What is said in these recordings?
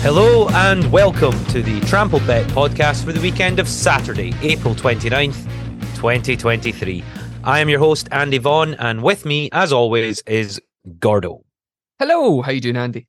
Hello and welcome to the Trampled Bet podcast for the weekend of Saturday, April 29th, 2023. I am your host, Andy Vaughan, and with me, as always, is Gordo. Hello, how you doing, Andy?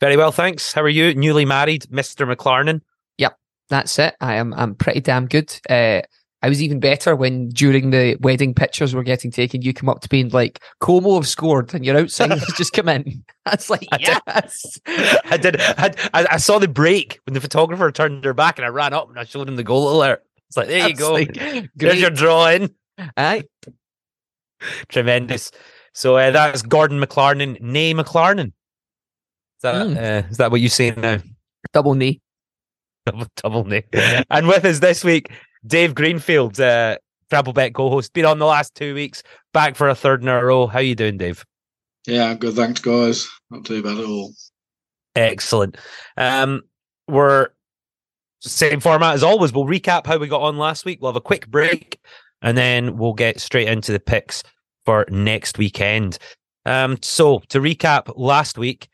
Very well, thanks. How are you? Newly married, Mr. McLarnon? Yep, that's it. I am I'm pretty damn good. Uh, I was even better when during the wedding pictures were getting taken, you come up to me and like, Como have scored, and your outsiders just come in. That's like, I yes. Did, I did. I, I, saw the break when the photographer turned her back, and I ran up and I showed him the goal alert. It's like, there That's you go. Like, There's your drawing. Aye. Tremendous. So uh, that's Gordon McLarnon, nay McLarnon. Is that, mm. uh, is that what you say now? Double knee. Double, double knee. and with us this week, Dave Greenfield, uh, bet co-host, been on the last two weeks, back for a third in a row. How you doing, Dave? Yeah, good. Thanks, guys. Not too bad at all. Excellent. Um, we're same format as always. We'll recap how we got on last week. We'll have a quick break, and then we'll get straight into the picks for next weekend. Um, so to recap, last week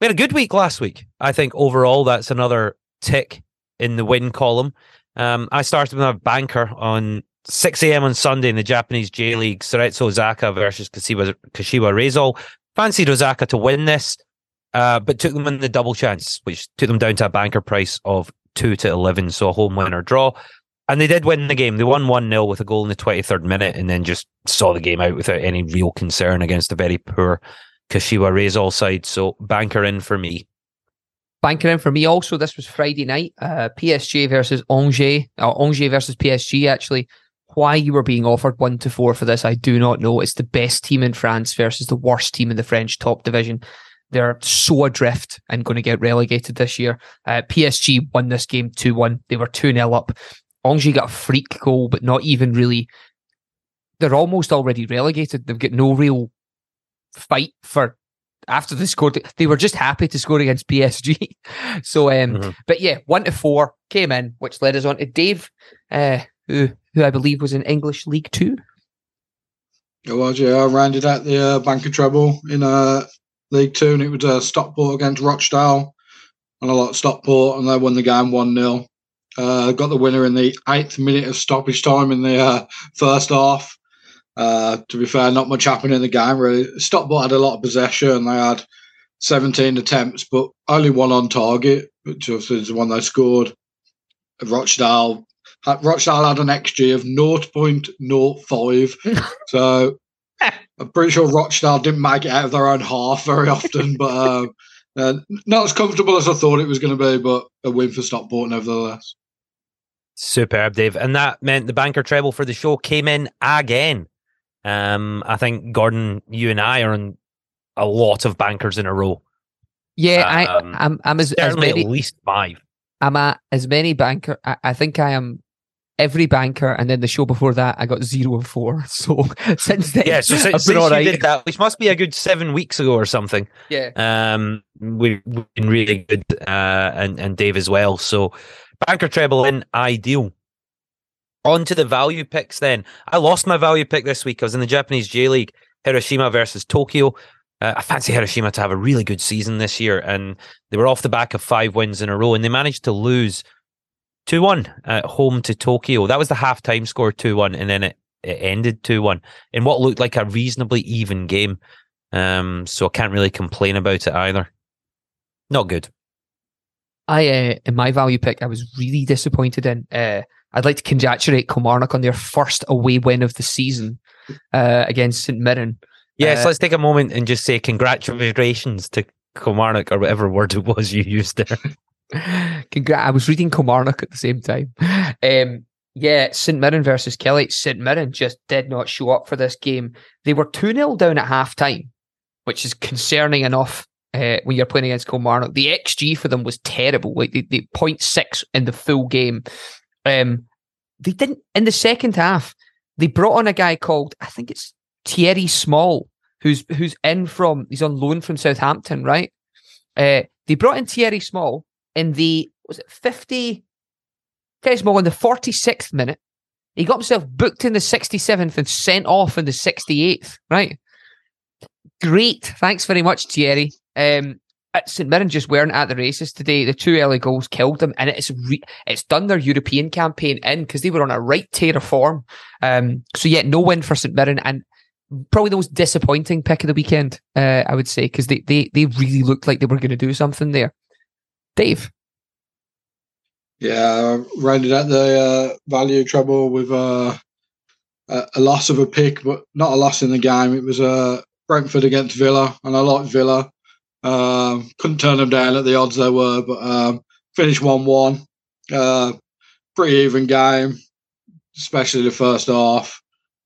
we had a good week. Last week, I think overall that's another tick in the win column. Um, I started with a banker on 6 a.m. on Sunday in the Japanese J League, Cerezo Osaka versus Kashiwa, Kashiwa Reysol. Fancied Osaka to win this, uh, but took them in the double chance, which took them down to a banker price of 2 to 11, so a home winner draw. And they did win the game. They won 1 0 with a goal in the 23rd minute and then just saw the game out without any real concern against a very poor Kashiwa Reysol side. So banker in for me. Banker in for me also. This was Friday night. Uh, PSG versus Angers. Uh, Angers versus PSG, actually. Why you were being offered one to four for this, I do not know. It's the best team in France versus the worst team in the French top division. They're so adrift and going to get relegated this year. Uh, PSG won this game 2 1. They were 2 0 up. Angers got a freak goal, but not even really. They're almost already relegated. They've got no real fight for after they scored, they were just happy to score against PSG. so, um, mm-hmm. but yeah, one to four came in, which led us on to Dave, uh, who who I believe was in English League Two. It was, yeah. I rounded out the uh, bank of treble in uh, League Two, and it was uh, Stockport against Rochdale, and a lot of Stockport, and they won the game one 0 uh, Got the winner in the eighth minute of stoppage time in the uh, first half. Uh, to be fair, not much happened in the game really. Stockport had a lot of possession. They had 17 attempts, but only one on target, which was the one they scored. Rochdale Rochdale had an XG of 0.05. so I'm pretty sure Rochdale didn't make it out of their own half very often, but uh, uh, not as comfortable as I thought it was going to be, but a win for Stockport nevertheless. Superb, Dave. And that meant the banker treble for the show came in again. Um, I think Gordon, you and I are on a lot of bankers in a row. Yeah, um, I, I'm, I'm as, as many, at least five. I'm at as many banker. I, I, think I am every banker, and then the show before that, I got zero and four. So since then, yeah, so since, since right. you did that, which must be a good seven weeks ago or something. Yeah, um, we've been really good, uh, and and Dave as well. So banker treble in ideal. On to the value picks then. I lost my value pick this week. I was in the Japanese J League, Hiroshima versus Tokyo. Uh, I fancy Hiroshima to have a really good season this year, and they were off the back of five wins in a row, and they managed to lose 2 1 at home to Tokyo. That was the half time score 2 1, and then it, it ended 2 1 in what looked like a reasonably even game. Um, so I can't really complain about it either. Not good. I, uh, in my value pick, I was really disappointed in. Uh, I'd like to congratulate Kilmarnock on their first away win of the season uh, against St Mirren. Yes, uh, let's take a moment and just say congratulations to Kilmarnock or whatever word it was you used there. Congra- I was reading Kilmarnock at the same time. Um, yeah, St Mirren versus Kelly. St Mirren just did not show up for this game. They were 2 0 down at half time, which is concerning enough uh, when you're playing against Kilmarnock. The XG for them was terrible, like the, the 0.6 in the full game. Um, they didn't, in the second half, they brought on a guy called, I think it's Thierry Small, who's who's in from, he's on loan from Southampton, right? Uh, they brought in Thierry Small in the, was it 50? Thierry Small in the 46th minute. He got himself booked in the 67th and sent off in the 68th, right? Great. Thanks very much, Thierry. Um, St Mirren just weren't at the races today. The two early goals killed them, and it's re- it's done their European campaign in because they were on a right tear of form. Um, so yeah, no win for St Mirren, and probably the most disappointing pick of the weekend, uh, I would say, because they, they they really looked like they were going to do something there. Dave, Yeah, rounded out the uh, value trouble with uh, a, a loss of a pick, but not a loss in the game. It was uh, Brentford against Villa, and I like Villa. Um, couldn't turn them down at the odds they were, but um, finished 1 1. Uh, pretty even game, especially the first half.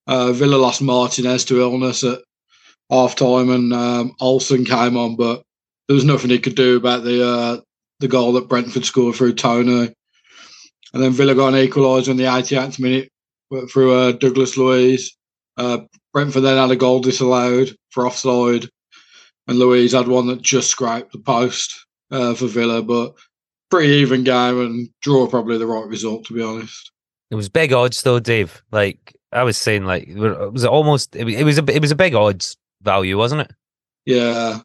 Uh, Villa lost Martinez to illness at half time, and um, Olsen came on, but there was nothing he could do about the uh, the goal that Brentford scored through Toney. And then Villa got an equaliser in the 88th minute through uh, Douglas Luiz. Uh, Brentford then had a goal disallowed for offside, and Luiz had one that just scraped the post uh, for Villa. But pretty even game and draw probably the right result, to be honest. It was big odds though, Dave. Like I was saying, like it was almost it was a it was a big odds value, wasn't it? Yeah,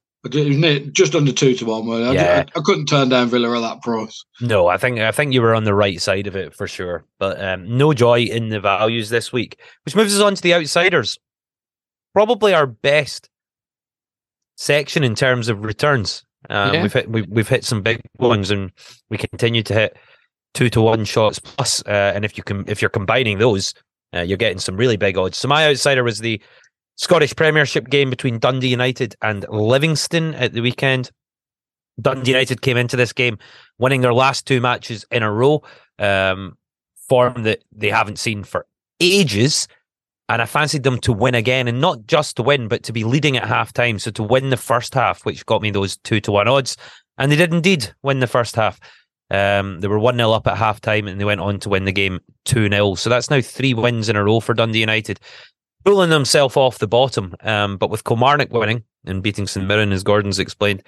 just under two to one. I, Yeah. I, I couldn't turn down Villa at that price. No, I think I think you were on the right side of it for sure. But um, no joy in the values this week, which moves us on to the outsiders. Probably our best section in terms of returns. Um, Yeah. We've hit we, we've hit some big ones, and we continue to hit two to one shots plus. Uh, and if you can if you're combining those, uh, you're getting some really big odds. So my outsider was the Scottish Premiership game between Dundee United and Livingston at the weekend. Dundee United came into this game winning their last two matches in a row, um, form that they haven't seen for ages. And I fancied them to win again, and not just to win, but to be leading at half time. So to win the first half, which got me those two to one odds. And they did indeed win the first half. Um, they were 1 0 up at half time and they went on to win the game 2 0. So that's now three wins in a row for Dundee United, pulling themselves off the bottom. Um, but with Kilmarnock winning and beating St Mirren, as Gordon's explained,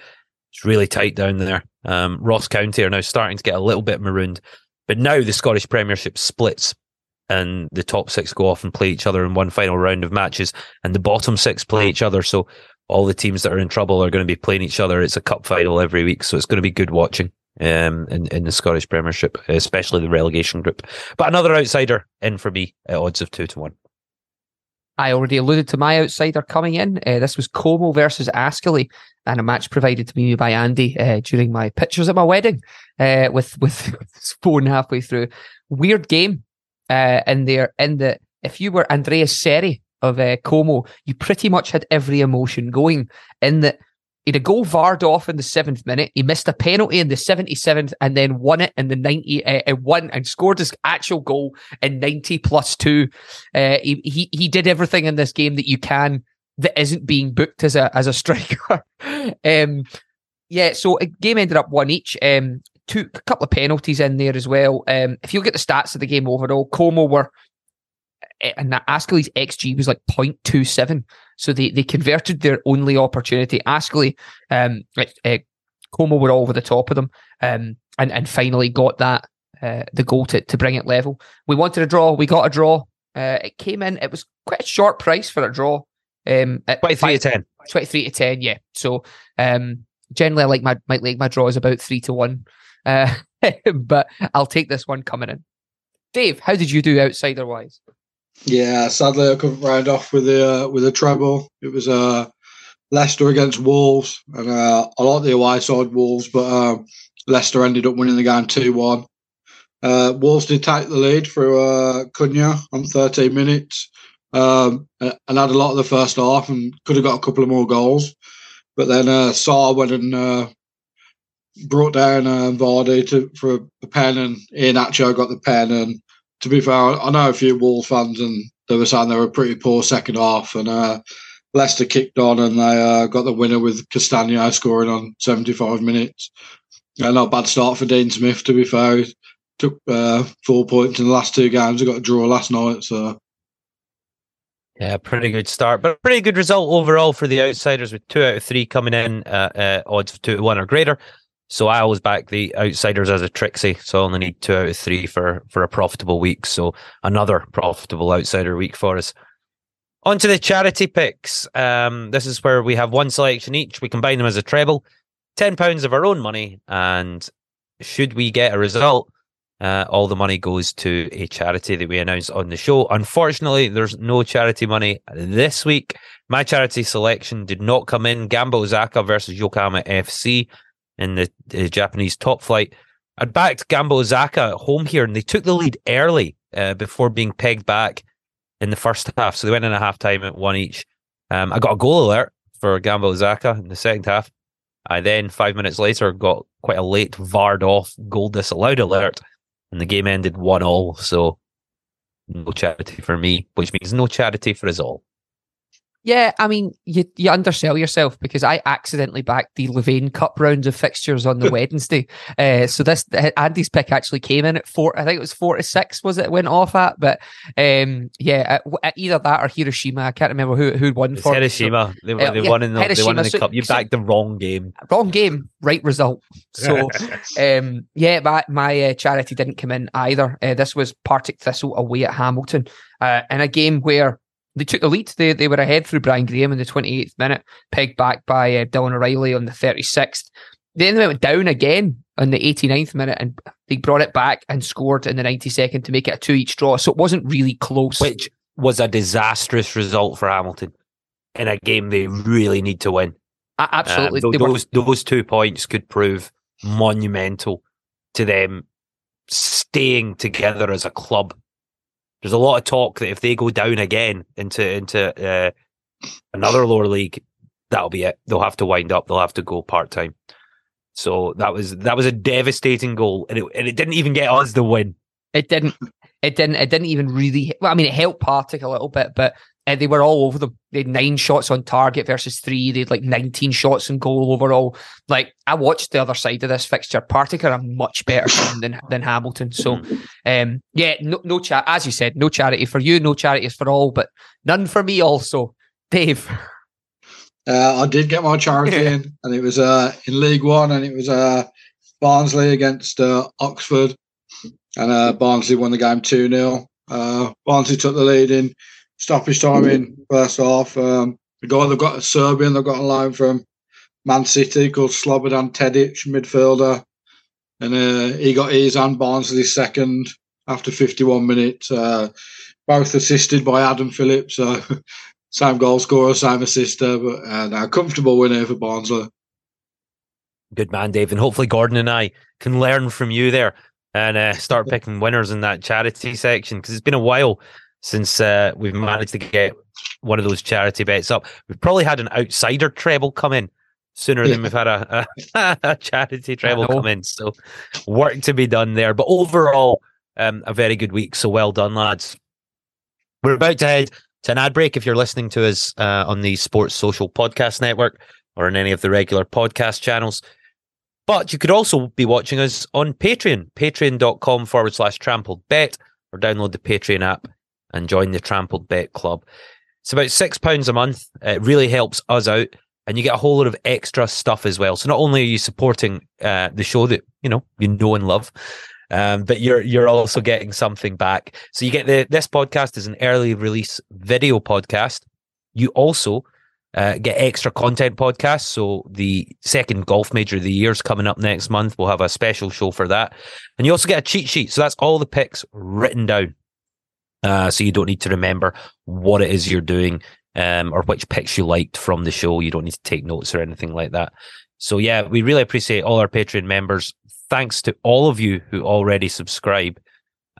it's really tight down there. Um, Ross County are now starting to get a little bit marooned. But now the Scottish Premiership splits and the top six go off and play each other in one final round of matches, and the bottom six play each other. So all the teams that are in trouble are going to be playing each other. It's a cup final every week, so it's going to be good watching um, in, in the Scottish Premiership, especially the relegation group. But another outsider in for me at odds of two to one. I already alluded to my outsider coming in. Uh, this was Como versus Ascoli, and a match provided to me by Andy uh, during my pictures at my wedding. Uh, with with his phone halfway through, weird game. Uh, in there, in the if you were Andreas Seri of uh, Como, you pretty much had every emotion going. In that, he had a goal varred off in the seventh minute. He missed a penalty in the seventy seventh, and then won it in the ninety. Uh, uh, won and scored his actual goal in ninety plus two. Uh, he, he he did everything in this game that you can that isn't being booked as a as a striker. um, yeah, so a game ended up one each. Um, two a couple of penalties in there as well. Um, if you look at the stats of the game overall, Como were eh, and that Ascoli's XG was like 0.27. So they, they converted their only opportunity. Ascoli, um, uh, Como were all over the top of them, um, and and finally got that uh, the goal to to bring it level. We wanted a draw. We got a draw. Uh, it came in. It was quite a short price for a draw. Um, at 23 to 10. 23 to 10 yeah so um generally i like my might like my draws about three to one uh but i'll take this one coming in dave how did you do outsider wise Yeah, sadly I couldn't round off with the uh, with a treble. It was uh, Leicester against Wolves, and uh, I like the away side Wolves, but uh, Leicester ended up winning the game two one. Uh, Wolves did take the lead through uh, Cunha on 13 minutes, um, and had a lot of the first half, and could have got a couple of more goals. But then uh, Sá went and uh, brought down uh, Vardy to, for a pen, and Iheanacho got the pen, and to be fair, I know a few Wolves fans, and they were saying they were pretty poor second half, and uh, Leicester kicked on and they uh, got the winner with Castagne scoring on 75 minutes. Uh, not a bad start for Dean Smith, to be fair. He took uh, four points in the last two games. He got a draw last night, so. Yeah, pretty good start, but pretty good result overall for the outsiders with two out of three coming in, uh, uh, odds of two to one or greater. So I always back the outsiders as a Trixie. So I only need two out of three for for a profitable week. So another profitable outsider week for us. On to the charity picks. Um, this is where we have one selection each. We combine them as a treble, ten pounds of our own money, and should we get a result, uh, all the money goes to a charity that we announce on the show. Unfortunately, there's no charity money this week. My charity selection did not come in. Gamba Osaka versus Yokohama FC in the, the Japanese top flight. I'd backed Gamba Osaka at home here, and they took the lead early uh, before being pegged back in the first half. So they went in a half time at one each. Um, I got a goal alert for Gamba Osaka in the second half. I then, five minutes later, got quite a late VAR'd off goal disallowed alert, and the game ended 1 all. So no charity for me, which means no charity for us all. Yeah, I mean, you you undersell yourself because I accidentally backed the Levain Cup rounds of fixtures on the Wednesday. Uh, so this Andy's pick actually came in at four. I think it was four to six. Was it, it went off at? But um, yeah, either that or Hiroshima. I can't remember who who won it's for Hiroshima. They, uh, they yeah, won in the, they won in the so, cup. You backed so, the wrong game. Wrong game, right result. So um, yeah, my my uh, charity didn't come in either. Uh, this was Partick Thistle away at Hamilton uh, in a game where they took the lead. They they were ahead through Brian Graham in the 28th minute, pegged back by uh, Dylan O'Reilly on the 36th. Then they went down again on the 89th minute and they brought it back and scored in the 92nd to make it a two each draw. So it wasn't really close. Which was a disastrous result for Hamilton in a game they really need to win. Uh, absolutely. Um, those, were... those two points could prove monumental to them staying together as a club there's a lot of talk that if they go down again into into uh, another lower league, that'll be it. They'll have to wind up. They'll have to go part time. So that was that was a devastating goal, and it and it didn't even get us the win. It didn't. It didn't. It didn't even really. Well, I mean, it helped Partick a little bit, but uh, they were all over them. They had nine shots on target versus three. They had like 19 shots in goal overall. Like I watched the other side of this fixture. Partick are a much better team than than Hamilton. So, mm-hmm. um, yeah, no, no chat. As you said, no charity for you, no charities for all, but none for me. Also, Dave. Uh, I did get my charity in, and it was uh, in League One, and it was uh, Barnsley against uh, Oxford, and uh, Barnsley won the game two 0 uh, Barnsley took the lead in stoppage time in first half. Um, the guy they've got a Serbian, they've got a line from Man City called Slobodan Tedic, midfielder. And uh, he got his and Barnsley second after 51 minutes. Uh, both assisted by Adam Phillips. So same goal scorer, same assister, but uh, a comfortable winner for Barnsley. Good man, Dave. And hopefully Gordon and I can learn from you there and uh, start picking winners in that charity section because it's been a while since uh, we've managed to get one of those charity bets up. We've probably had an outsider treble come in sooner than we've had a, a, a charity treble come in. So work to be done there. But overall, um, a very good week. So well done, lads. We're about to head to an ad break if you're listening to us uh, on the Sports Social Podcast Network or on any of the regular podcast channels. But you could also be watching us on Patreon, patreon.com forward slash trampled bet, or download the Patreon app and join the Trampled Bet Club. It's about six pounds a month. It really helps us out, and you get a whole lot of extra stuff as well. So not only are you supporting uh, the show that you know you know and love, um, but you're you're also getting something back. So you get the this podcast is an early release video podcast. You also uh, get extra content podcasts. So the second golf major of the year is coming up next month. We'll have a special show for that, and you also get a cheat sheet. So that's all the picks written down. Uh, so you don't need to remember what it is you're doing um, or which picks you liked from the show. You don't need to take notes or anything like that. So yeah, we really appreciate all our Patreon members. Thanks to all of you who already subscribe.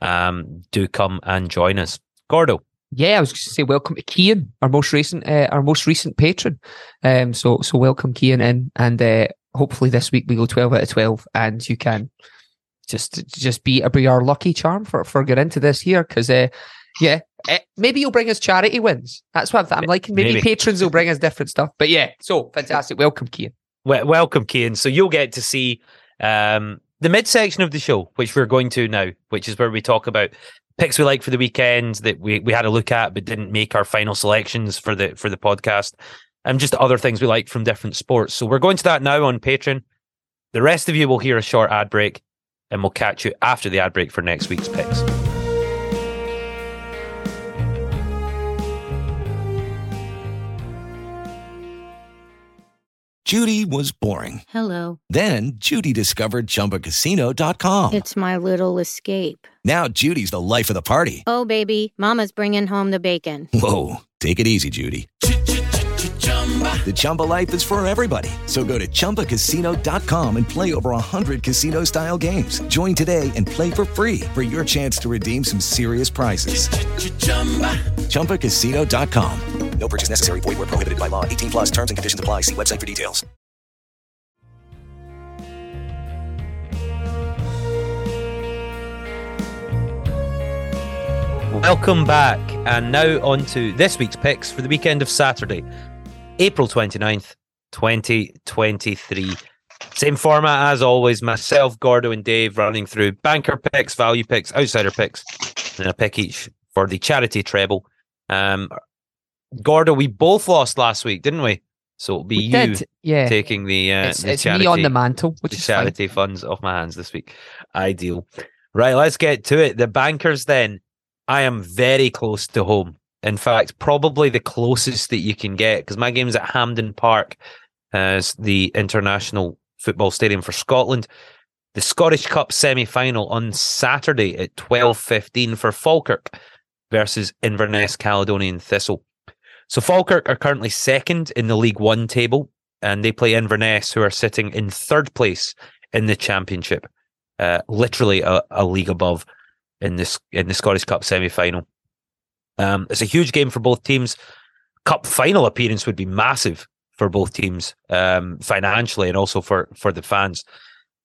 Um, do come and join us, Gordo. Yeah, I was going to say welcome to Kian, our most recent, uh, our most recent patron. Um, so so welcome Kian in, and uh, hopefully this week we go twelve out of twelve, and you can just just be be our lucky charm for for getting into this here because uh, yeah, uh, maybe you'll bring us charity wins. That's what I'm liking. Maybe, maybe, patrons will bring us different stuff. But yeah, so fantastic. Welcome, Kian. Well, welcome, Kian. So you'll get to see um, the midsection of the show, which we're going to now, which is where we talk about picks we like for the weekend that we, we had a look at but didn't make our final selections for the for the podcast and just other things we like from different sports. So we're going to that now on Patreon. The rest of you will hear a short ad break and we'll catch you after the ad break for next week's picks. Judy was boring. Hello. Then Judy discovered chumbacasino.com. It's my little escape. Now Judy's the life of the party. Oh, baby, Mama's bringing home the bacon. Whoa. Take it easy, Judy. The Chumba life is for everybody. So go to ChumbaCasino.com and play over 100 casino style games. Join today and play for free for your chance to redeem some serious prizes. Ch-ch-chumba. ChumbaCasino.com. No purchase necessary. Void where prohibited by law. 18 plus terms and conditions apply. See website for details. Welcome back. And now on to this week's picks for the weekend of Saturday. April 29th, 2023. Same format as always. Myself, Gordo, and Dave running through banker picks, value picks, outsider picks, and a pick each for the charity treble. Um, Gordo, we both lost last week, didn't we? So it'll be we you did. Yeah. taking the, uh, it's, the it's charity, me on the mantle, which the is charity fine. funds off my hands this week. Ideal. Right, let's get to it. The bankers then. I am very close to home. In fact, probably the closest that you can get because my game's at Hampden Park as the international football stadium for Scotland. The Scottish Cup semi-final on Saturday at 12:15 for Falkirk versus Inverness Caledonian Thistle. So Falkirk are currently second in the League 1 table and they play Inverness who are sitting in third place in the championship. Uh, literally a, a league above in this in the Scottish Cup semi-final. Um, it's a huge game for both teams. Cup final appearance would be massive for both teams um, financially and also for for the fans.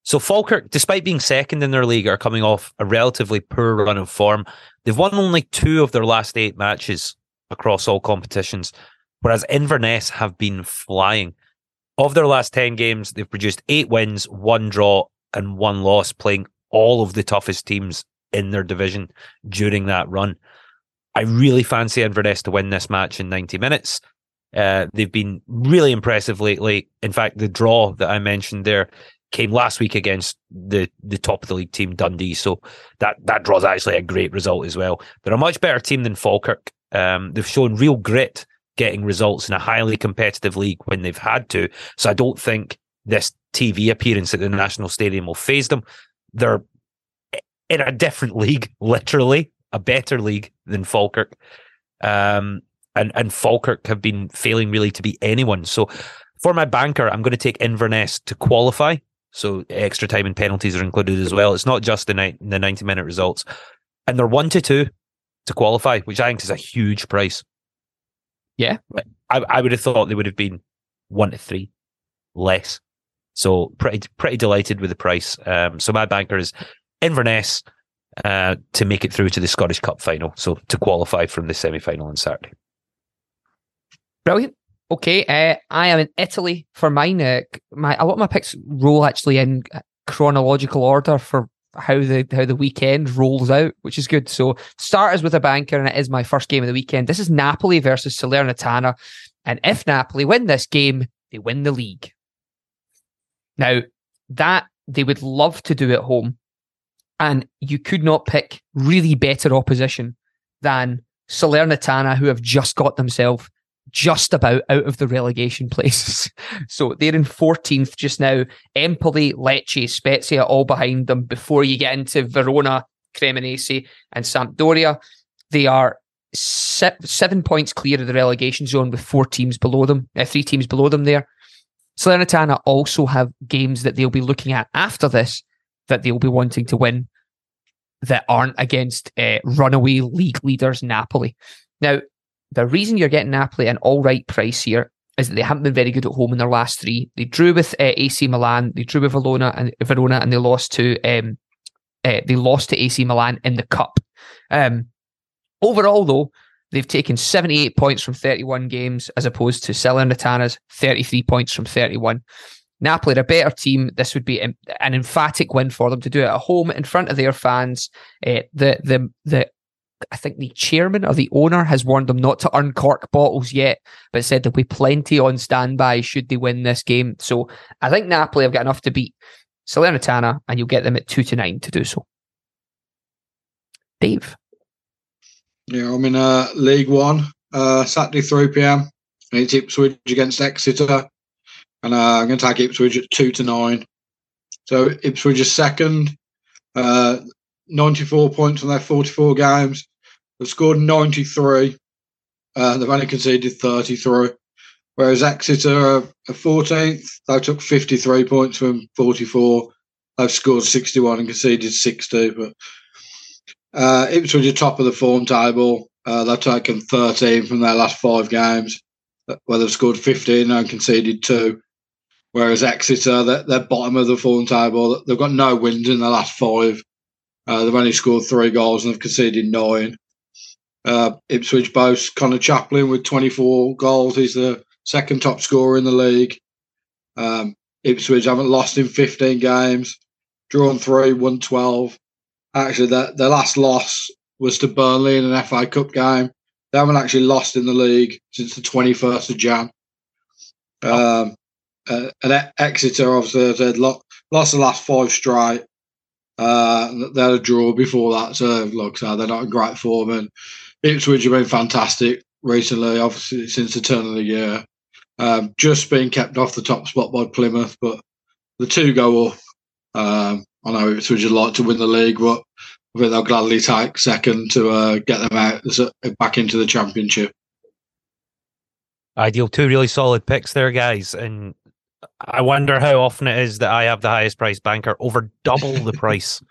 So Falkirk, despite being second in their league, are coming off a relatively poor run of form. They've won only two of their last eight matches across all competitions, whereas Inverness have been flying. Of their last 10 games, they've produced eight wins, one draw, and one loss, playing all of the toughest teams in their division during that run. I really fancy Inverness to win this match in 90 minutes. Uh, they've been really impressive lately. In fact, the draw that I mentioned there came last week against the the top of the league team Dundee. So that that draw is actually a great result as well. They're a much better team than Falkirk. Um, they've shown real grit getting results in a highly competitive league when they've had to. So I don't think this TV appearance at the National Stadium will phase them. They're in a different league, literally a better league than Falkirk. Um, and and Falkirk have been failing really to beat anyone. So for my banker, I'm going to take Inverness to qualify. So extra time and penalties are included as well. It's not just the night the 90 minute results, and they're one to two to qualify, which I think is a huge price. Yeah, I, I would have thought they would have been one to three less. So pretty pretty delighted with the price. Um, so my banker is Inverness uh, to make it through to the Scottish Cup final. So to qualify from the semi final on Saturday. Brilliant. Okay, uh, I am in Italy for mine. Uh, my a lot of my picks roll actually in chronological order for how the how the weekend rolls out, which is good. So start is with a banker, and it is my first game of the weekend. This is Napoli versus Salernitana, and if Napoli win this game, they win the league. Now that they would love to do at home, and you could not pick really better opposition than Salernitana, who have just got themselves just about out of the relegation places. so they're in 14th just now. Empoli, Lecce, Spezia all behind them before you get into Verona, Cremonese, and Sampdoria. They are se- seven points clear of the relegation zone with four teams below them, uh, three teams below them there. Salernitana also have games that they'll be looking at after this that they'll be wanting to win that aren't against uh, runaway league leaders Napoli. Now, the reason you're getting Napoli an all right price here is that they haven't been very good at home in their last three. They drew with uh, AC Milan, they drew with Verona and Verona, and they lost to um, uh, they lost to AC Milan in the cup. Um, overall, though, they've taken 78 points from 31 games as opposed to Salernitana's 33 points from 31. Napoli are a better team. This would be an emphatic win for them to do it at home in front of their fans. Uh, the the the I think the chairman or the owner has warned them not to uncork bottles yet, but said there'll be plenty on standby should they win this game. So I think Napoli have got enough to beat Salernitana, and you'll get them at two to nine to do so. Dave. Yeah, I'm in uh, League One, uh, Saturday 3 pm. And it's Ipswich against Exeter. And uh, I'm going to take Ipswich at 2 to 9. So Ipswich is second, uh, 94 points from their 44 games. They've scored 93. Uh, they've only conceded 33. Whereas Exeter are 14th. They took 53 points from 44. They've scored 61 and conceded 60. But uh, Ipswich are top of the form table. Uh, they've taken 13 from their last five games, where they've scored 15 and conceded two. Whereas Exeter, they're, they're bottom of the form table. They've got no wins in the last five. Uh, they've only scored three goals and they've conceded nine. Uh, Ipswich boasts Conor Chaplin with 24 goals. He's the second top scorer in the league. Um, Ipswich haven't lost in 15 games, drawn three, won 12. Actually, their, their last loss was to Burnley in an FA Cup game. They haven't actually lost in the league since the 21st of Jan. Um, uh, Exeter, obviously, they'd lost the last five straight. Uh, they had a draw before that, so like so they're not in great form. And Ipswich have been fantastic recently, obviously since the turn of the year. Um, just being kept off the top spot by Plymouth, but the two go up. Um, I know Ipswich would like to win the league, but I think they'll gladly take second to uh, get them out back into the championship. Ideal, two really solid picks there, guys, and I wonder how often it is that I have the highest price banker over double the price.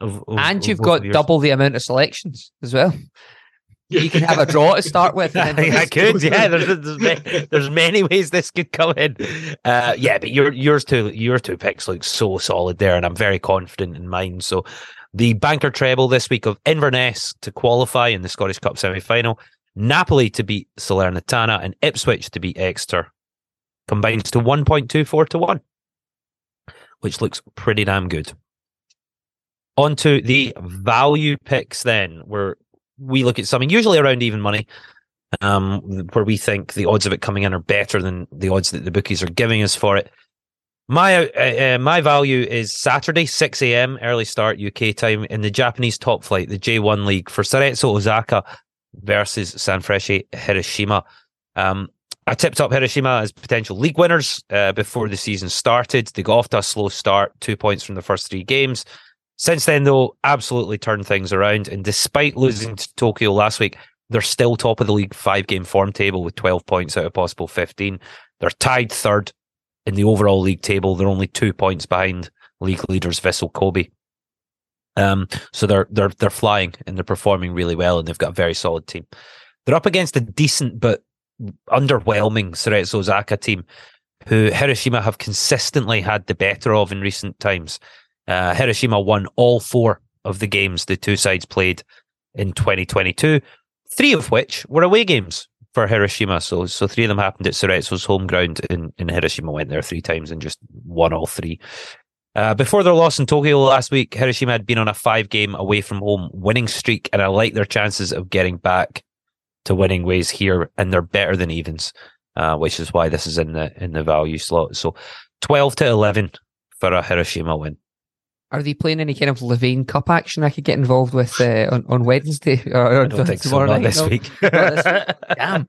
Of, of, and you've got double the amount of selections as well. You can have a draw to start with. I could, yeah. There's, there's, there's, many ways this could come in. Uh, yeah, but your yours two your two picks look so solid there, and I'm very confident in mine. So the banker treble this week of Inverness to qualify in the Scottish Cup semi final, Napoli to beat Salernitana, and Ipswich to beat Exeter combines to 1.24 to 1, which looks pretty damn good. On to the value picks then, where we look at something usually around even money, um, where we think the odds of it coming in are better than the odds that the bookies are giving us for it. My uh, uh, my value is Saturday, 6 a.m. early start UK time in the Japanese top flight, the J1 League for Cerezo Osaka versus Sanfrecce Hiroshima. Um, I tipped up Hiroshima as potential league winners uh, before the season started. They got off to a slow start, two points from the first three games. Since then, though, absolutely turned things around. And despite losing to Tokyo last week, they're still top of the league five game form table with 12 points out of possible 15. They're tied third in the overall league table. They're only two points behind league leaders Vissel Kobe. Um, so they're they're they're flying and they're performing really well, and they've got a very solid team. They're up against a decent but underwhelming Cerezo Osaka team, who Hiroshima have consistently had the better of in recent times. Uh, Hiroshima won all four of the games the two sides played in 2022, three of which were away games for Hiroshima. So, so three of them happened at Cerezo's home ground, and, and Hiroshima went there three times and just won all three. Uh, before their loss in Tokyo last week, Hiroshima had been on a five game away from home winning streak, and I like their chances of getting back to winning ways here, and they're better than evens, uh, which is why this is in the in the value slot. So twelve to eleven for a Hiroshima win. Are they playing any kind of Levain Cup action I could get involved with uh, on, on Wednesday or, I don't think so, not this, no? week. this week. Damn.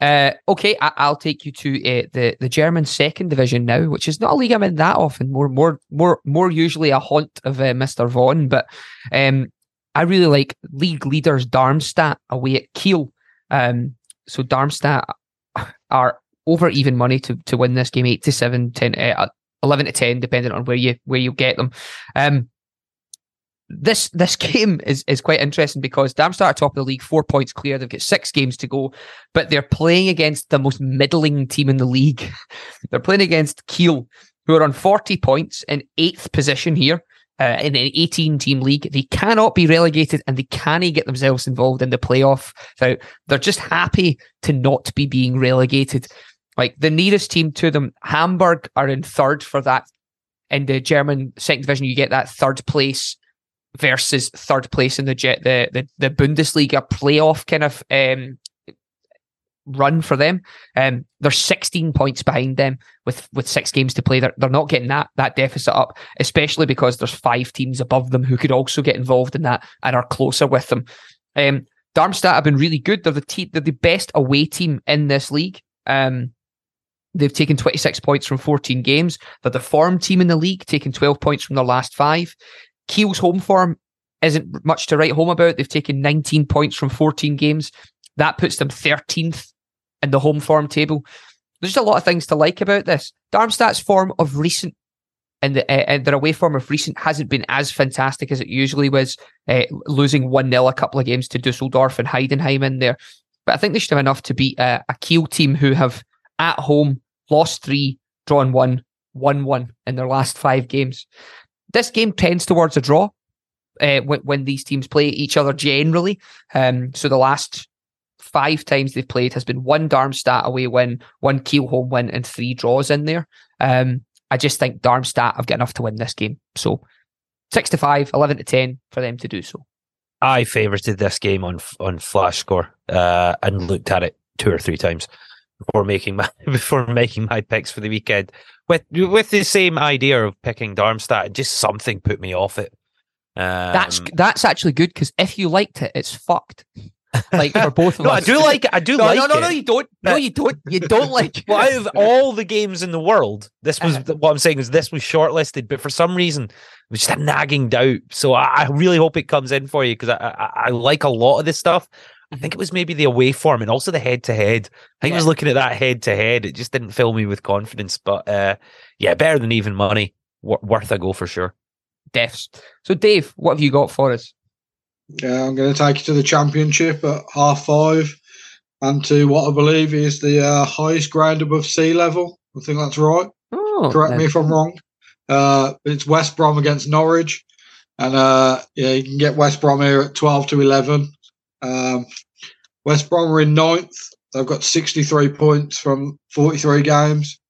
Uh, okay, I, will take you to uh, the the German second division now, which is not a league I'm in that often. More more more more usually a haunt of uh, Mister Vaughan, but um, I really like league leaders Darmstadt away at Kiel. Um, so Darmstadt are over even money to, to win this game, 8 to 7, 10, uh, 11 to 10, depending on where you where you get them. Um, this this game is is quite interesting because Darmstadt are top of the league, four points clear. They've got six games to go, but they're playing against the most middling team in the league. they're playing against Kiel, who are on 40 points in eighth position here. Uh, in an 18 team league. They cannot be relegated and they can't get themselves involved in the playoff. So they're just happy to not be being relegated. Like the nearest team to them, Hamburg are in third for that. In the German second division, you get that third place versus third place in the the the, the Bundesliga playoff kind of um, run for them. Um, they're 16 points behind them with with six games to play. They're, they're not getting that that deficit up, especially because there's five teams above them who could also get involved in that and are closer with them. Um, Darmstadt have been really good. They're the te- they're the best away team in this league. Um, they've taken 26 points from 14 games. They're the form team in the league, taking 12 points from their last five. Kiel's home form isn't much to write home about. They've taken 19 points from 14 games. That puts them 13th in the home form table. There's just a lot of things to like about this. Darmstadt's form of recent and, the, uh, their away form of recent hasn't been as fantastic as it usually was, uh, losing 1 0 a couple of games to Dusseldorf and Heidenheim in there. But I think they should have enough to beat uh, a Kiel team who have at home lost three, drawn one, won one in their last five games. This game tends towards a draw uh, when, when these teams play each other generally. Um, so the last five times they've played has been one Darmstadt away win, one Kiel home win, and three draws in there. Um, I just think Darmstadt have got enough to win this game. So six to five, 11 to 10 for them to do so. I favorited this game on on Flash Score uh, and looked at it two or three times before making my before making my picks for the weekend. With with the same idea of picking Darmstadt, just something put me off it. Um, that's that's actually good because if you liked it, it's fucked like for both of no, us. I do like it. I do no, like no, no, it. no, you don't. No, you don't. You don't like. well, out of all the games in the world, this was uh, what I'm saying is this was shortlisted, but for some reason it was just a nagging doubt. So I, I really hope it comes in for you because I, I, I like a lot of this stuff. I think it was maybe the away form and also the head to head. I think yeah. I was looking at that head to head. It just didn't fill me with confidence. But uh, yeah, better than even money. W- worth a go for sure. Defs. So Dave, what have you got for us? Yeah, I'm going to take you to the championship at half five and to what I believe is the uh, highest ground above sea level. I think that's right. Oh, Correct me if I'm wrong. Uh, it's West Brom against Norwich. And uh, yeah, you can get West Brom here at 12 to 11. Um, West Brom are in ninth. They've got 63 points from 43 games.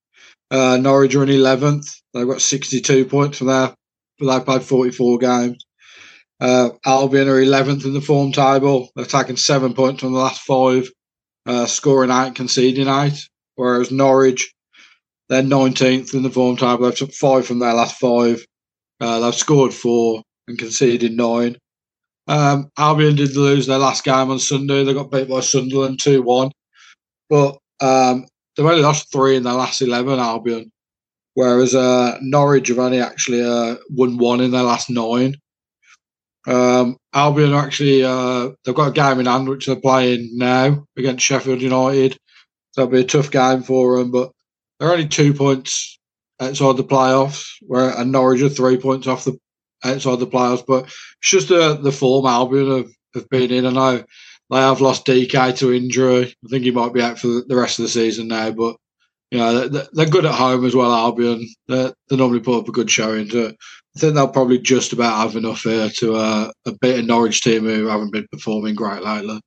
Uh, Norwich are in 11th. They've got 62 points from there. But They've played 44 games. Uh, Albion are 11th in the form table. Taking seven points from the last five, uh, scoring eight, conceding eight. Whereas Norwich, they're 19th in the form table. They've took five from their last five. Uh, they've scored four and conceded nine. Um, Albion did lose their last game on Sunday. They got beat by Sunderland 2 1. But um, they've only lost three in their last 11, Albion. Whereas uh, Norwich have only actually uh, won one in their last nine. Um, Albion actually uh, they've got a game in hand which they're playing now against Sheffield United. So it'll be a tough game for them, but they're only two points outside the playoffs, where and Norwich are three points off the outside the playoffs. But it's just the the form Albion have, have been in. I know they have lost DK to injury. I think he might be out for the rest of the season now, but you know they're, good at home as well. Albion they they normally put up a good showing. To I think they'll probably just about have enough here to uh, a bit of Norwich team who haven't been performing great lately.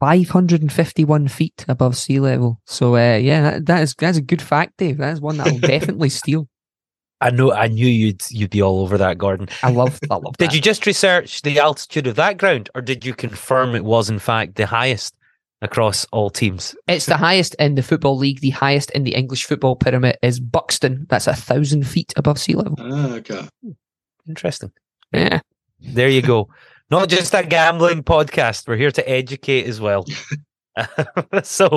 551 feet above sea level. So uh, yeah, that, that is that's a good fact, Dave. That is one that I'll definitely steal. I know. I knew you'd you'd be all over that, Gordon. I love. I love. did you just research the altitude of that ground, or did you confirm it was in fact the highest? Across all teams. It's the highest in the football league. The highest in the English football pyramid is Buxton. That's a thousand feet above sea level. Ah, okay. Interesting. Yeah. There you go. Not just a gambling podcast. We're here to educate as well. so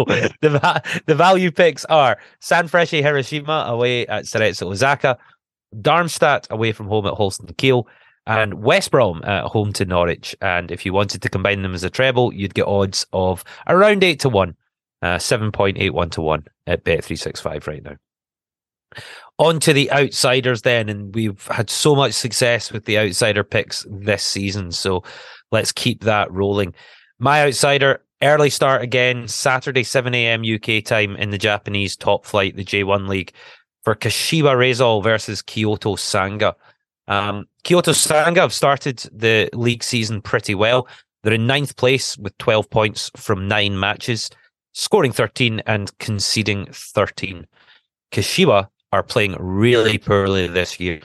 the the value picks are Sanfrecce Hiroshima away at Cerezo Osaka, Darmstadt away from home at Holstein Kiel, and West Brom at home to Norwich. And if you wanted to combine them as a treble, you'd get odds of around 8 to 1, uh, 7.81 to 1 at Bet365 right now. On to the outsiders then, and we've had so much success with the outsider picks this season, so let's keep that rolling. My outsider, early start again, Saturday, 7 a.m. UK time in the Japanese top flight, the J1 League, for Kashiwa Reysol versus Kyoto Sanga. Um, Kyoto Sanga have started the league season pretty well. They're in ninth place with 12 points from nine matches, scoring 13 and conceding 13. Kashiwa are playing really poorly this year.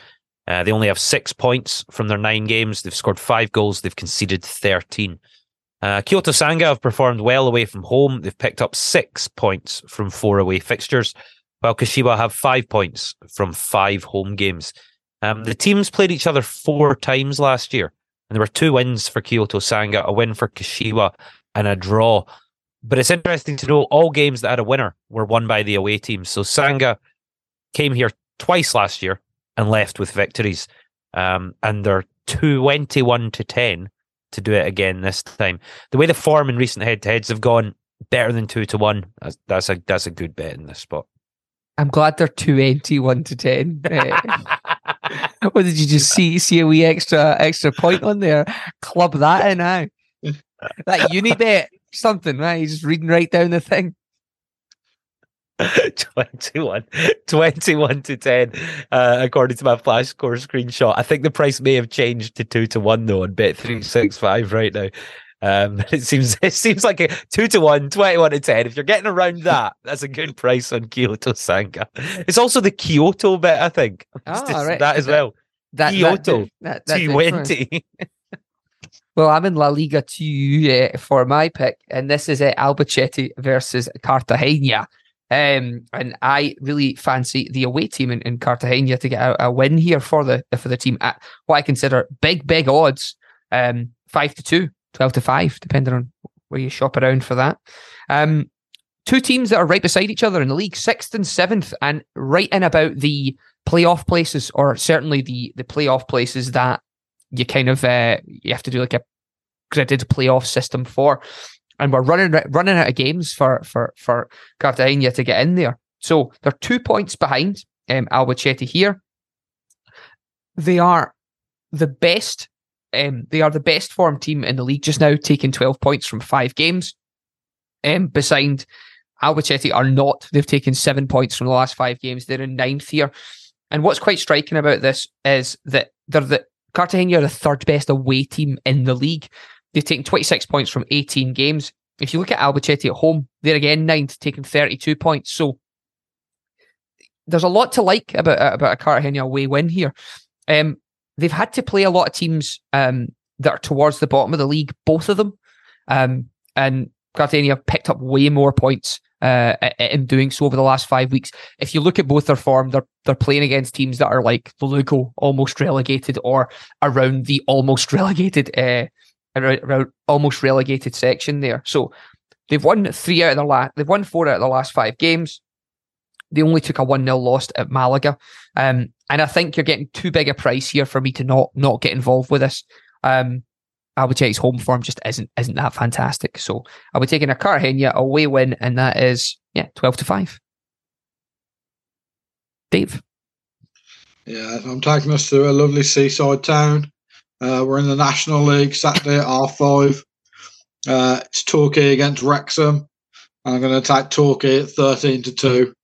Uh, they only have six points from their nine games. They've scored five goals. They've conceded 13. Uh, Kyoto Sanga have performed well away from home. They've picked up six points from four away fixtures, while Kashiwa have five points from five home games. Um, the teams played each other four times last year, and there were two wins for Kyoto Sanga, a win for Kashiwa, and a draw. But it's interesting to know all games that had a winner were won by the away teams. So Sanga came here twice last year and left with victories. Um, and they're 21 to 10 to do it again this time. The way the form in recent head to heads have gone, better than 2 to 1. That's, that's, a that's a good bet in this spot. I'm glad they're 21 to 10. what did you just see? See a wee extra extra point on there? Club that in now. That Unibet something, right? You're just reading right down the thing. 21, 21 to 10, uh, according to my flash score screenshot. I think the price may have changed to 2 to 1 though on Bet365 right now. Um, it seems it seems like a 2 to 1, 21 to 10. If you're getting around that, that's a good price on Kyoto Sanga. It's also the Kyoto bet, I think. Ah, It's right. That as well. That, Kyoto, that, that, that 20. Well, I'm in La Liga 2 uh, for my pick, and this is uh, Albacete versus Cartagena. Um, and I really fancy the away team in, in Cartagena to get a, a, win here for the for the team at what I consider big, big odds. Um, 5 to 2, 12 to 5, depending on where you shop around for that. Um, two teams that are right beside each other in the league, sixth and seventh, and right in about the playoff places, or certainly the the playoff places that you kind of uh, you have to do like a gridded playoff system for. And we're running running out of games for for for Cartagena to get in there. So they're two points behind um, Albacete here. They are the best. Um, they are the best form team in the league just now, taking twelve points from five games. Um, beside Albacete are not. They've taken seven points from the last five games. They're in ninth here. And what's quite striking about this is that they're the Cartagena are the third best away team in the league. They've taken 26 points from 18 games. If you look at Albacete at home, they're again ninth, taking 32 points. So there's a lot to like about about a Cartagena away win here. Um, they've had to play a lot of teams um, that are towards the bottom of the league, both of them, um, and Cartagena picked up way more points uh, in doing so over the last five weeks. If you look at both their form, they're they're playing against teams that are like the Lugo, almost relegated, or around the almost relegated, uh, around almost relegated section there. So they've won three out of the last, they've won four out of the last five games. They only took a one 0 loss at Malaga, um, and I think you're getting too big a price here for me to not not get involved with this. Um, Albacete's home form just isn't isn't that fantastic. So I'll be taking a Cartagena away win, and that is yeah, twelve to five. Dave. Yeah, I'm taking us to a lovely seaside town. Uh, we're in the National League Saturday at half five. Uh, it's Torquay against Wrexham. I'm going to take Torquay at 13 to 2.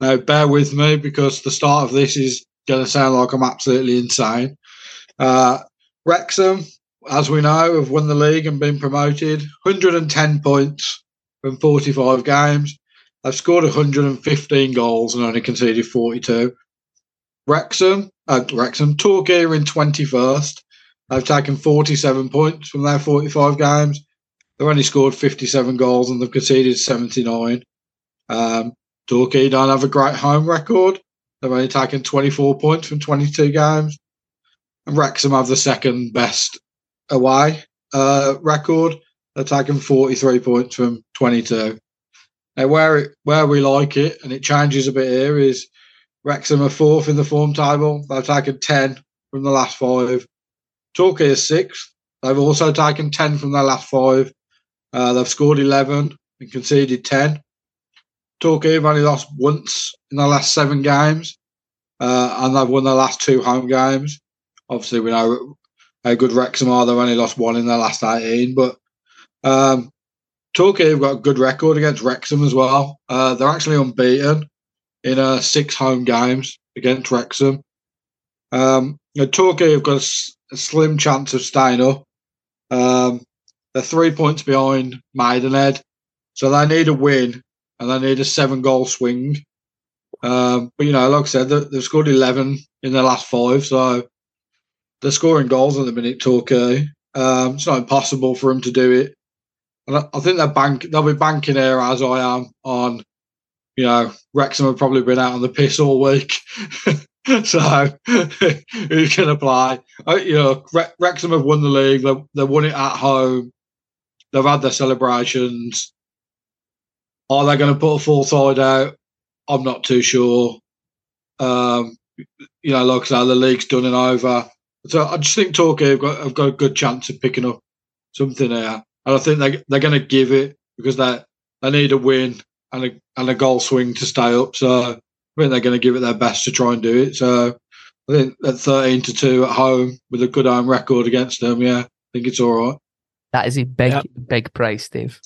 Now, bear with me because the start of this is going to sound like I'm absolutely insane. Uh, Wrexham, as we know, have won the league and been promoted. 110 points from 45 games. They've scored 115 goals and only conceded 42. Wrexham, uh, Wrexham, Torquay are in 21st. They've taken 47 points from their 45 games. They've only scored 57 goals and they've conceded 79. Um, Torquay don't have a great home record. They've only taken 24 points from 22 games. And Wrexham have the second best away uh, record. They're taking 43 points from 22. Now, where it, where we like it, and it changes a bit here, is Wrexham are fourth in the form table. They've taken 10 from the last five. Torquay is sixth. They've also taken 10 from their last five. Uh, they've scored 11 and conceded 10. Torquay have only lost once in the last seven games, uh, and they've won their last two home games. Obviously, we know how good Wrexham are. They've only lost one in their last 18, but um, Torquay have got a good record against Wrexham as well. Uh, they're actually unbeaten in uh, six home games against Wrexham. Um, Torquay have got a slim chance of staying up. Um, they're three points behind Maidenhead, so they need a win and they need a seven goal swing. Um, but you know, like I said, they, they've scored eleven in the last five, so they're scoring goals at the minute. Torquay, um, it's not impossible for them to do it. And I, I think they're bank they'll be banking here as I am on. You know, Wrexham have probably been out on the piss all week. so who can apply? Uh, you know, Wrexham have won the league. They, they won it at home. They've had their celebrations. Are they going to put a full side out? I'm not too sure. Um, you know, like I say, the league's done and over. So I just think Torquay have got, have got a good chance of picking up something there. And I think they, they're going to give it because they, they need a win and a, and a goal swing to stay up. So I think they're going to give it their best to try and do it. So I think at 13 to 2 at home with a good home record against them, yeah, I think it's all right. That is a big, Yep. big price, Dave.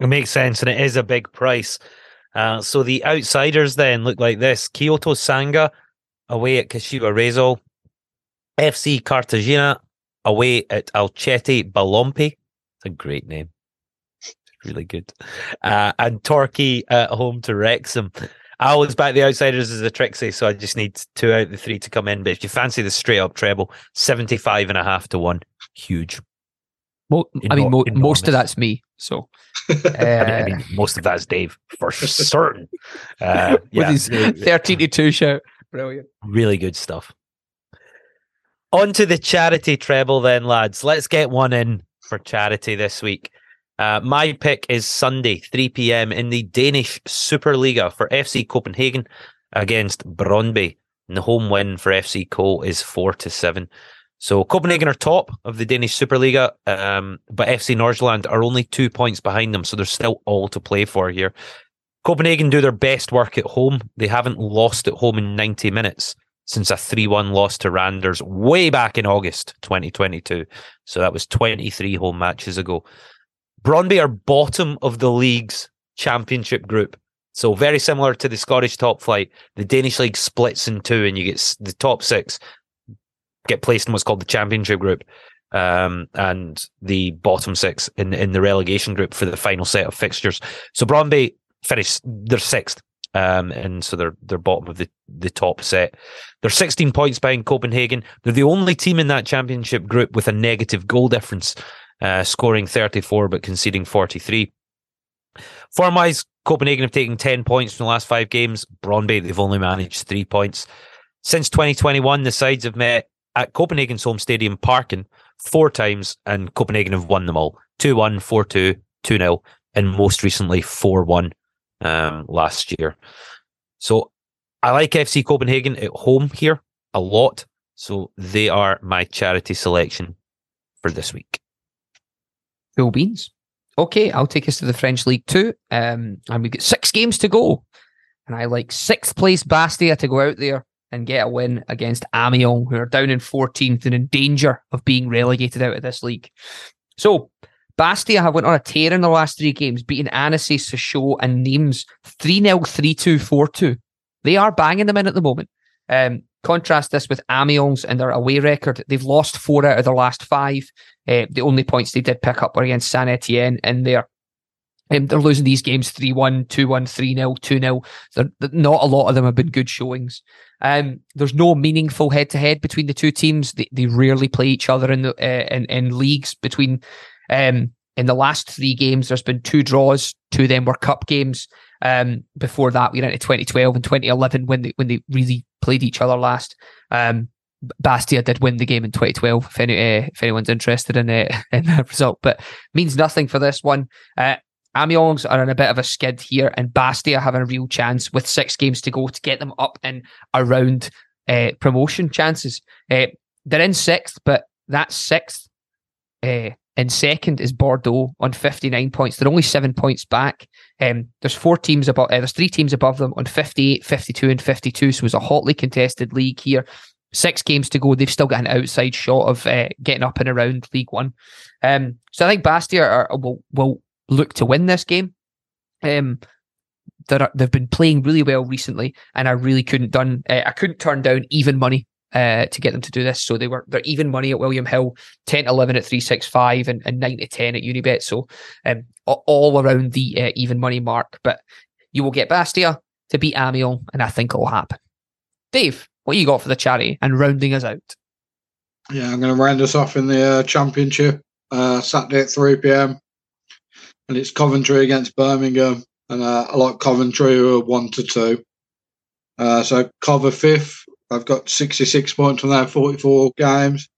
It makes sense, and it is a big price. Uh, so the outsiders then look like this: Kyoto Sanga away at Kashiwa Reysol, FC Cartagena away at Albacete Balompié. It's a great name, really good. Uh, and Torquay at home to Wrexham. I always back the outsiders as a Trixie, so I just need two out of the three to come in. But if you fancy the straight up treble, 75 and a half to one, huge. Mo- I mean, mo- most of that's me. So, I mean, I uh, mean, most of that's Dave for certain. Uh, with yeah, his 13 to 2 shout. Brilliant. really good stuff. On to the charity treble, then, lads. Let's get one in for charity this week. Uh, my pick is Sunday, 3 p.m. in the Danish Superliga for FC Copenhagen against Brøndby. And the home win for FC Co is 4 to 7. So Copenhagen are top of the Danish Superliga, um, but FC Nordsjælland are only two points behind them, so there's still all to play for here. Copenhagen do their best work at home. They haven't lost at home in 90 minutes since a 3 1 loss to Randers way back in August 2022. So that was 23 home matches ago. Brøndby are bottom of the league's championship group. So very similar to the Scottish top flight, the Danish league splits in two, and you get the top six get placed in what's called the championship group, um, and the bottom six in in the relegation group for the final set of fixtures. So Brøndby finished they're sixth, um, and so they're they're bottom of the the top set. They're 16 points behind Copenhagen. They're the only team in that championship group with a negative goal difference, uh, scoring 34 but conceding 43. Form wise, Copenhagen have taken 10 points from the last five games. Brøndby, they've only managed three points. Since 2021, the sides have met at Copenhagen's home stadium, Parken, four times, and Copenhagen have won them all 2 1, 4 2, 2 0, and most recently 4 1 um, last year. So I like FC Copenhagen at home here a lot. So they are my charity selection for this week. Cool beans. Okay, I'll take us to the French League Two. Um, and we've got six games to go. And I like sixth place Bastia to go out there and get a win against Amiens, who are down in 14th and in danger of being relegated out of this league. So Bastia have went on a tear in the last three games, beating Annecy, Sochaux, and Nimes 3-0, 3-2, 4-2. They are banging them in at the moment. Um, contrast this with Amiens and their away record. They've lost four out of their last five. Uh, the only points they did pick up were against Saint Etienne, and they're um, they're losing these games 3 1, 2 1, 3 0, 2 0. Not a lot of them have been good showings. Um, there's no meaningful head to head between the two teams. They, they rarely play each other in the uh, in, in leagues between. Um, in the last three games, there's been two draws. Two of them were cup games. Um, before that, we went into 2012 and 2011 when they when they really played each other last. Um, Bastia did win the game in 2012. If, any, uh, if anyone's interested in uh, in that result, but means nothing for this one. Uh, Amiens are in a bit of a skid here, and Bastia having a real chance with six games to go to get them up and around uh, promotion chances. Uh, they're in sixth, but that sixth uh, and second is Bordeaux on 59 points. They're only seven points back. Um, there's four teams above, uh, there's three teams above them on 58, 52, and 52. So it's a hotly contested league here. Six games to go. They've still got an outside shot of uh, getting up and around League One. Um, so I think Bastia are, will will look to win this game. Um, they're, they've been playing really well recently, and I really couldn't done. Uh, I couldn't turn down even money uh, to get them to do this. So they were they're even money at William Hill, 10 to 11 at 365 and, and 9 to 10 at Unibet. So um, all around the uh, even money mark. But you will get Bastia to beat Amiens, and I think it'll happen. Dave, what you got for the charity and rounding us out? Yeah, I'm going to round us off in the uh, championship uh, Saturday at 3 p.m. And it's Coventry against Birmingham. And uh, I like Coventry who are 1 to 2. Uh, so cover fifth. I've got 66 points from their 44 games,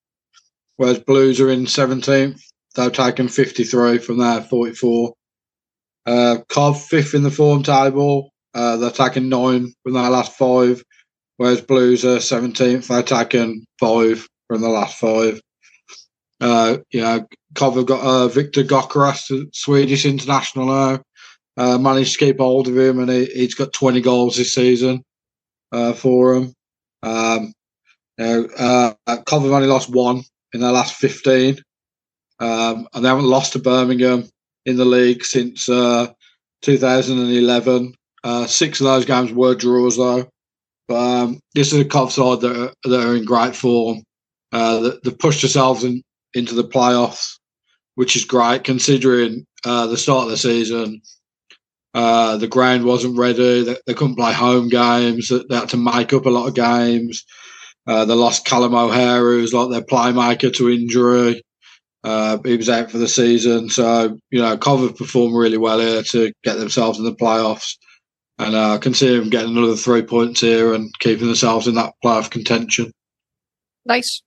whereas Blues are in 17th. They've taken 53 from their 44. Uh, Cov fifth in the form table. Uh, they're taking nine from their last five, whereas Blues are 17th. They're taking five from the last five. Uh, yeah, have got uh, Viktor Gyökeres, Swedish international now. Uh, managed to keep hold of him, and he, he's got 20 goals this season uh, for them. Um, uh, only lost one in their last 15, um, and they haven't lost to Birmingham in the league since uh, 2011. Uh, six of those games were draws, though. But um, this is a Cov side that are, that are in great form. Uh, they've pushed themselves in, into the playoffs, which is great considering uh, the start of the season. Uh, the ground wasn't ready. They, they, couldn't play home games. They had to make up a lot of games. Uh, they lost Callum O'Hare, who's like their playmaker to injury. Uh, he was out for the season. So, you know, Cov performed really well here to get themselves in the playoffs. And uh, I can see them getting another three points here and keeping themselves in that playoff contention. Nice.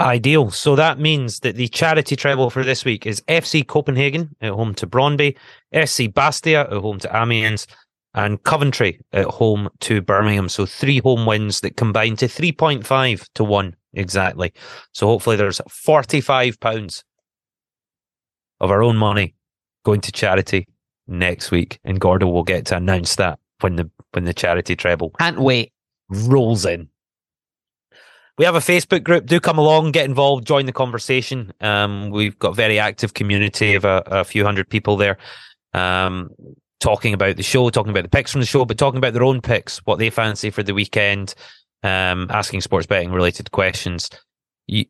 Ideal. So that means that the charity treble for this week is FC Copenhagen at home to Brøndby, SC Bastia at home to Amiens, and Coventry at home to Birmingham. So three home wins that combine to 3.5 to 1 exactly. So hopefully there's 45 pounds of our own money going to charity next week, and Gordo will get to announce that when the when the charity treble can't wait rolls in. We have a Facebook group. Do come along, get involved, join the conversation. Um, we've got a very active community of a, a few hundred people there, um, talking about the show, talking about the picks from the show, but talking about their own picks, what they fancy for the weekend, um, asking sports betting related questions. You,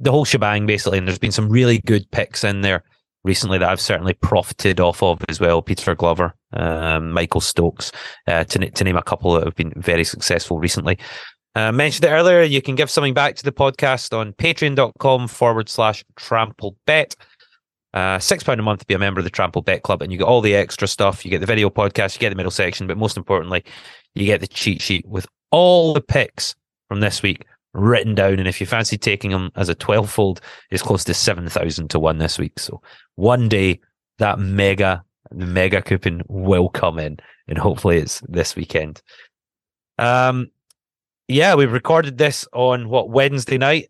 the whole shebang, basically. And there's been some really good picks in there recently that I've certainly profited off of as well. Peter Glover, um, Michael Stokes, uh, to, to name a couple that have been very successful recently. Uh, mentioned it earlier. You can give something back to the podcast on patreon.com forward slash trample bet. Uh, six pound a month to be a member of the Trample Bet Club, and you get all the extra stuff. You get the video podcast, you get the middle section, but most importantly, you get the cheat sheet with all the picks from this week written down. And if you fancy taking them as a twelve fold, it's close to seven thousand to one this week. So one day that mega mega coupon will come in, and hopefully it's this weekend. Um, yeah, we recorded this on what Wednesday night.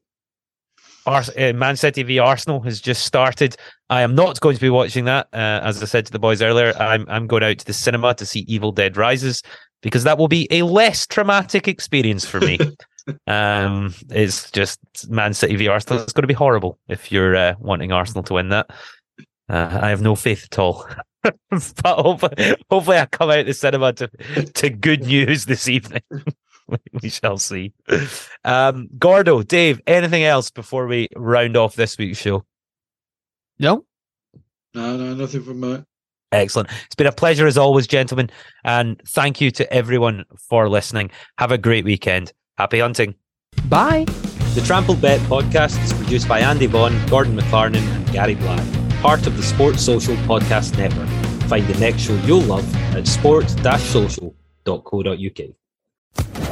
Ars- uh, Man City v Arsenal has just started. I am not going to be watching that. Uh, as I said to the boys earlier, I'm I'm going out to the cinema to see Evil Dead Rises because that will be a less traumatic experience for me. um, it's just Man City v Arsenal. It's going to be horrible if you're uh, wanting Arsenal to win that. Uh, I have no faith at all. but hopefully, hopefully, I come out of the cinema to to good news this evening. we shall see. Um, Gordo, Dave, anything else before we round off this week's show? No. No, no, nothing from me. Excellent. It's been a pleasure as always, gentlemen. And thank you to everyone for listening. Have a great weekend. Happy hunting. Bye. The Trampled Bet podcast is produced by Andy Vaughan, Gordon McLarnon, and Gary Black, part of the Sports Social Podcast Network. Find the next show you'll love at sports-social.co.uk.